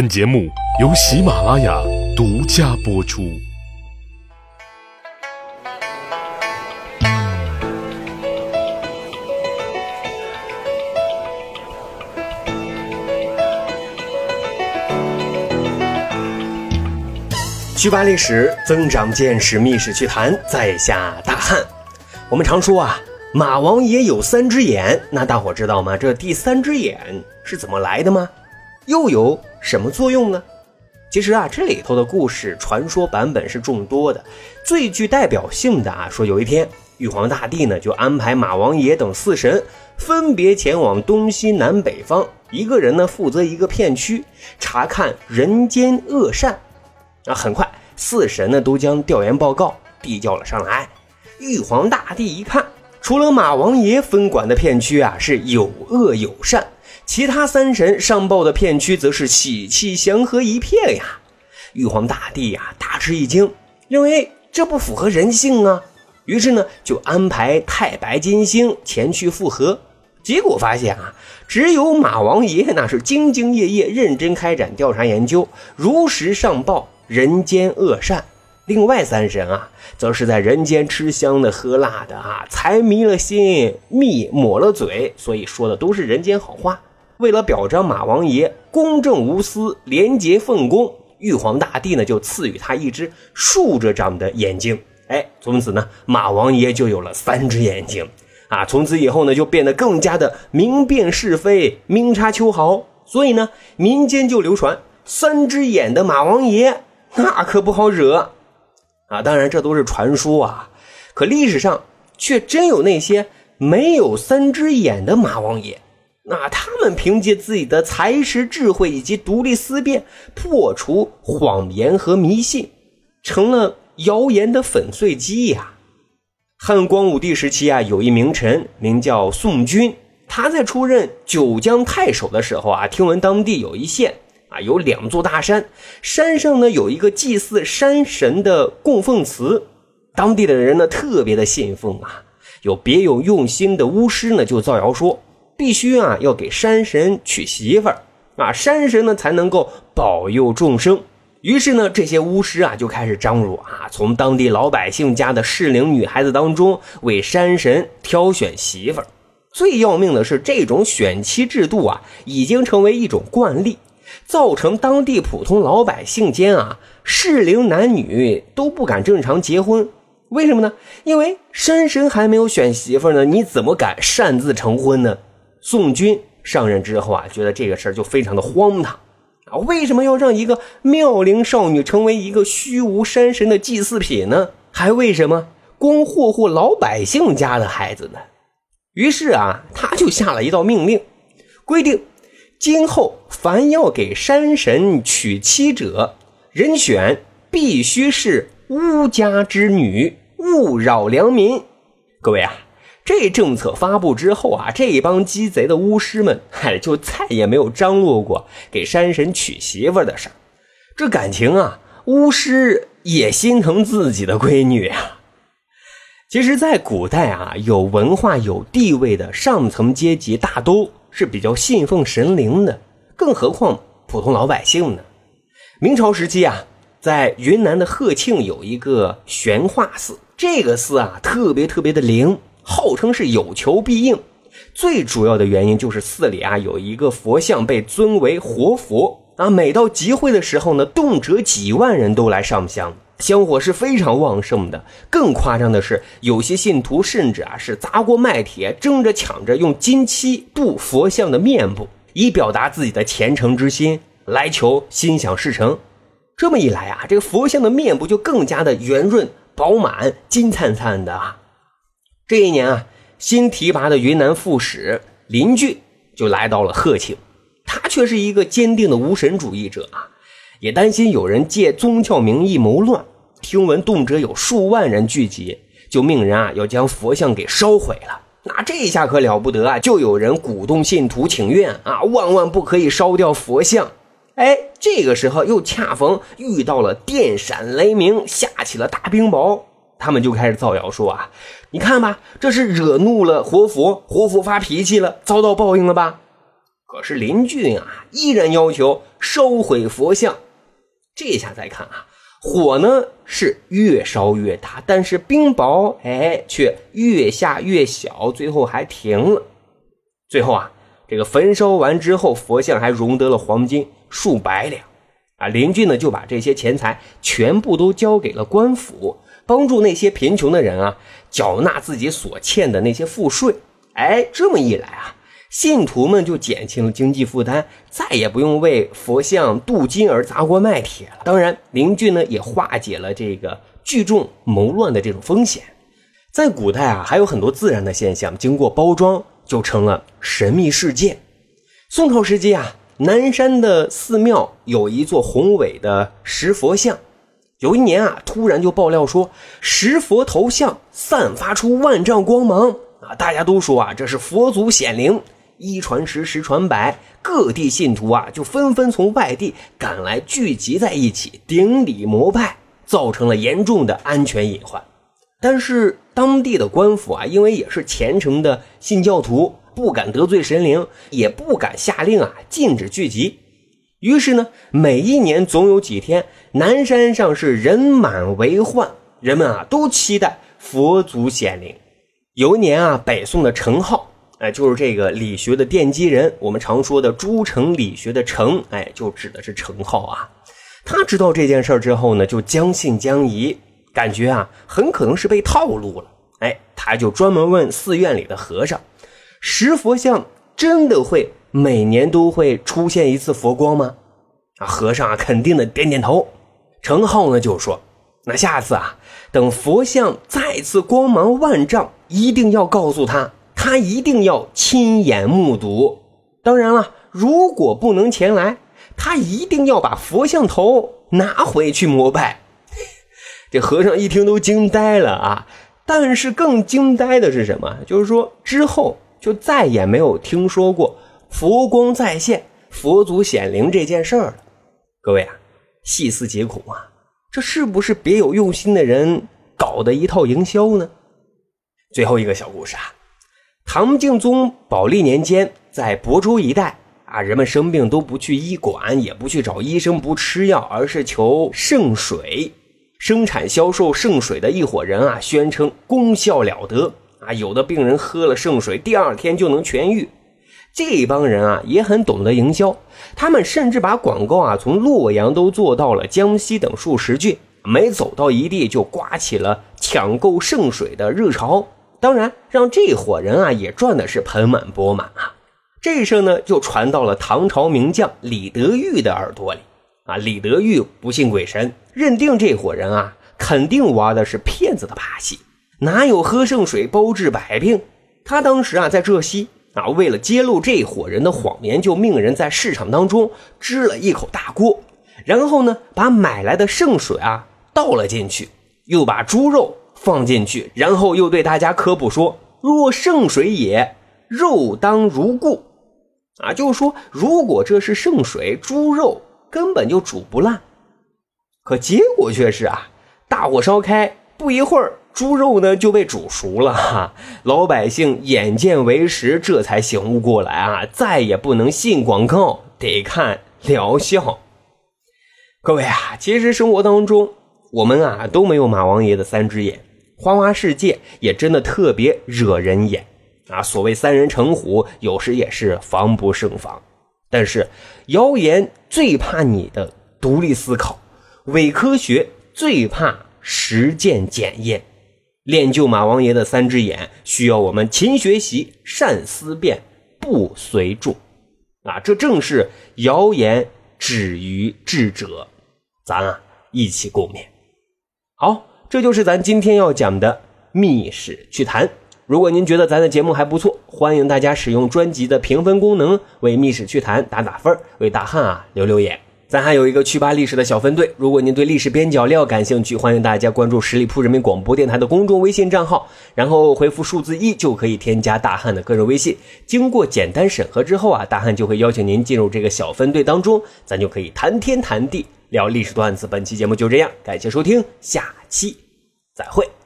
本节目由喜马拉雅独家播出。去扒历史，增长见识，密室趣谈，在下大汉。我们常说啊，马王爷有三只眼，那大伙知道吗？这第三只眼是怎么来的吗？又有什么作用呢？其实啊，这里头的故事传说版本是众多的，最具代表性的啊，说有一天玉皇大帝呢就安排马王爷等四神分别前往东西南北方，一个人呢负责一个片区，查看人间恶善。啊，很快，四神呢都将调研报告递交了上来。玉皇大帝一看，除了马王爷分管的片区啊是有恶有善，其他三神上报的片区则是喜气祥和一片呀。玉皇大帝呀大吃一惊，认为这不符合人性啊，于是呢就安排太白金星前去复核。结果发现啊，只有马王爷那是兢兢业业、认真开展调查研究，如实上报。人间恶善，另外三神啊，则是在人间吃香的喝辣的啊，财迷了心，蜜抹了嘴，所以说的都是人间好话。为了表彰马王爷公正无私、廉洁奉公，玉皇大帝呢就赐予他一只竖着长的眼睛。哎，从此呢，马王爷就有了三只眼睛啊。从此以后呢，就变得更加的明辨是非、明察秋毫。所以呢，民间就流传三只眼的马王爷。那可不好惹啊！当然，这都是传说啊。可历史上却真有那些没有三只眼的马王爷。那他们凭借自己的才识、智慧以及独立思辨，破除谎言和迷信，成了谣言的粉碎机呀。汉光武帝时期啊，有一名臣名叫宋军，他在出任九江太守的时候啊，听闻当地有一县。啊，有两座大山，山上呢有一个祭祀山神的供奉祠，当地的人呢特别的信奉啊。有别有用心的巫师呢就造谣说，必须啊要给山神娶媳妇儿啊，山神呢才能够保佑众生。于是呢，这些巫师啊就开始张罗啊，从当地老百姓家的适龄女孩子当中为山神挑选媳妇儿。最要命的是，这种选妻制度啊已经成为一种惯例。造成当地普通老百姓间啊，适龄男女都不敢正常结婚，为什么呢？因为山神还没有选媳妇呢，你怎么敢擅自成婚呢？宋军上任之后啊，觉得这个事儿就非常的荒唐啊！为什么要让一个妙龄少女成为一个虚无山神的祭祀品呢？还为什么光霍霍老百姓家的孩子呢？于是啊，他就下了一道命令，规定。今后凡要给山神娶妻者，人选必须是巫家之女，勿扰良民。各位啊，这政策发布之后啊，这帮鸡贼的巫师们，嗨，就再也没有张罗过给山神娶媳妇的事儿。这感情啊，巫师也心疼自己的闺女啊。其实，在古代啊，有文化、有地位的上层阶级大都。是比较信奉神灵的，更何况普通老百姓呢？明朝时期啊，在云南的鹤庆有一个玄化寺，这个寺啊特别特别的灵，号称是有求必应。最主要的原因就是寺里啊有一个佛像被尊为活佛啊，每到集会的时候呢，动辄几万人都来上香。香火是非常旺盛的，更夸张的是，有些信徒甚至啊是砸锅卖铁，争着抢着用金漆镀佛像的面部，以表达自己的虔诚之心，来求心想事成。这么一来啊，这个佛像的面部就更加的圆润饱满、金灿灿的啊。这一年啊，新提拔的云南副使林俊就来到了鹤庆，他却是一个坚定的无神主义者啊。也担心有人借宗教名义谋乱，听闻动辄有数万人聚集，就命人啊要将佛像给烧毁了。那这下可了不得啊！就有人鼓动信徒请愿啊，万万不可以烧掉佛像。哎，这个时候又恰逢遇到了电闪雷鸣，下起了大冰雹，他们就开始造谣说啊，你看吧，这是惹怒了活佛，活佛发脾气了，遭到报应了吧？可是林俊啊，依然要求烧毁佛像。这下再看啊，火呢是越烧越大，但是冰雹哎却越下越小，最后还停了。最后啊，这个焚烧完之后，佛像还融得了黄金数百两。啊，林俊呢就把这些钱财全部都交给了官府，帮助那些贫穷的人啊缴纳自己所欠的那些赋税。哎，这么一来啊。信徒们就减轻了经济负担，再也不用为佛像镀金而砸锅卖铁了。当然，邻居呢也化解了这个聚众谋乱的这种风险。在古代啊，还有很多自然的现象，经过包装就成了神秘事件。宋朝时期啊，南山的寺庙有一座宏伟的石佛像，有一年啊，突然就爆料说石佛头像散发出万丈光芒啊，大家都说啊，这是佛祖显灵。一传十，十传百，各地信徒啊就纷纷从外地赶来，聚集在一起顶礼膜拜，造成了严重的安全隐患。但是当地的官府啊，因为也是虔诚的信教徒，不敢得罪神灵，也不敢下令啊禁止聚集。于是呢，每一年总有几天，南山上是人满为患，人们啊都期待佛祖显灵。有一年啊，北宋的程颢。哎，就是这个理学的奠基人，我们常说的诸程理学的程，哎，就指的是程颢啊。他知道这件事之后呢，就将信将疑，感觉啊很可能是被套路了。哎，他就专门问寺院里的和尚：石佛像真的会每年都会出现一次佛光吗？啊，和尚啊肯定的点点头。程颢呢就说：那下次啊，等佛像再次光芒万丈，一定要告诉他。他一定要亲眼目睹。当然了，如果不能前来，他一定要把佛像头拿回去膜拜。这和尚一听都惊呆了啊！但是更惊呆的是什么？就是说之后就再也没有听说过佛光再现、佛祖显灵这件事儿了。各位啊，细思极恐啊！这是不是别有用心的人搞的一套营销呢？最后一个小故事啊。唐敬宗宝历年间，在亳州一带啊，人们生病都不去医馆，也不去找医生，不吃药，而是求圣水。生产销售圣水的一伙人啊，宣称功效了得啊，有的病人喝了圣水，第二天就能痊愈。这帮人啊，也很懂得营销，他们甚至把广告啊，从洛阳都做到了江西等数十郡，每走到一地，就刮起了抢购圣水的热潮。当然，让这伙人啊也赚的是盆满钵满啊！这事呢就传到了唐朝名将李德裕的耳朵里啊。李德裕不信鬼神，认定这伙人啊肯定玩的是骗子的把戏，哪有喝圣水包治百病？他当时啊在浙西啊，为了揭露这伙人的谎言，就命人在市场当中支了一口大锅，然后呢把买来的圣水啊倒了进去，又把猪肉。放进去，然后又对大家科普说：“若圣水也，肉当如故。”啊，就是说，如果这是圣水，猪肉根本就煮不烂。可结果却是啊，大火烧开，不一会儿，猪肉呢就被煮熟了。哈，老百姓眼见为实，这才醒悟过来啊，再也不能信广告，得看疗效。各位啊，其实生活当中，我们啊都没有马王爷的三只眼。花花世界也真的特别惹人眼啊！所谓三人成虎，有时也是防不胜防。但是谣言最怕你的独立思考，伪科学最怕实践检验。练就马王爷的三只眼，需要我们勤学习、善思辨、不随众啊！这正是谣言止于智者，咱啊一起共勉。好。这就是咱今天要讲的密室趣谈。如果您觉得咱的节目还不错，欢迎大家使用专辑的评分功能为密室趣谈打打分，为大汉啊留留言。咱还有一个趣吧历史的小分队，如果您对历史边角料感兴趣，欢迎大家关注十里铺人民广播电台的公众微信账号，然后回复数字一就可以添加大汉的个人微信。经过简单审核之后啊，大汉就会邀请您进入这个小分队当中，咱就可以谈天谈地。聊历史段子，本期节目就这样，感谢收听，下期再会。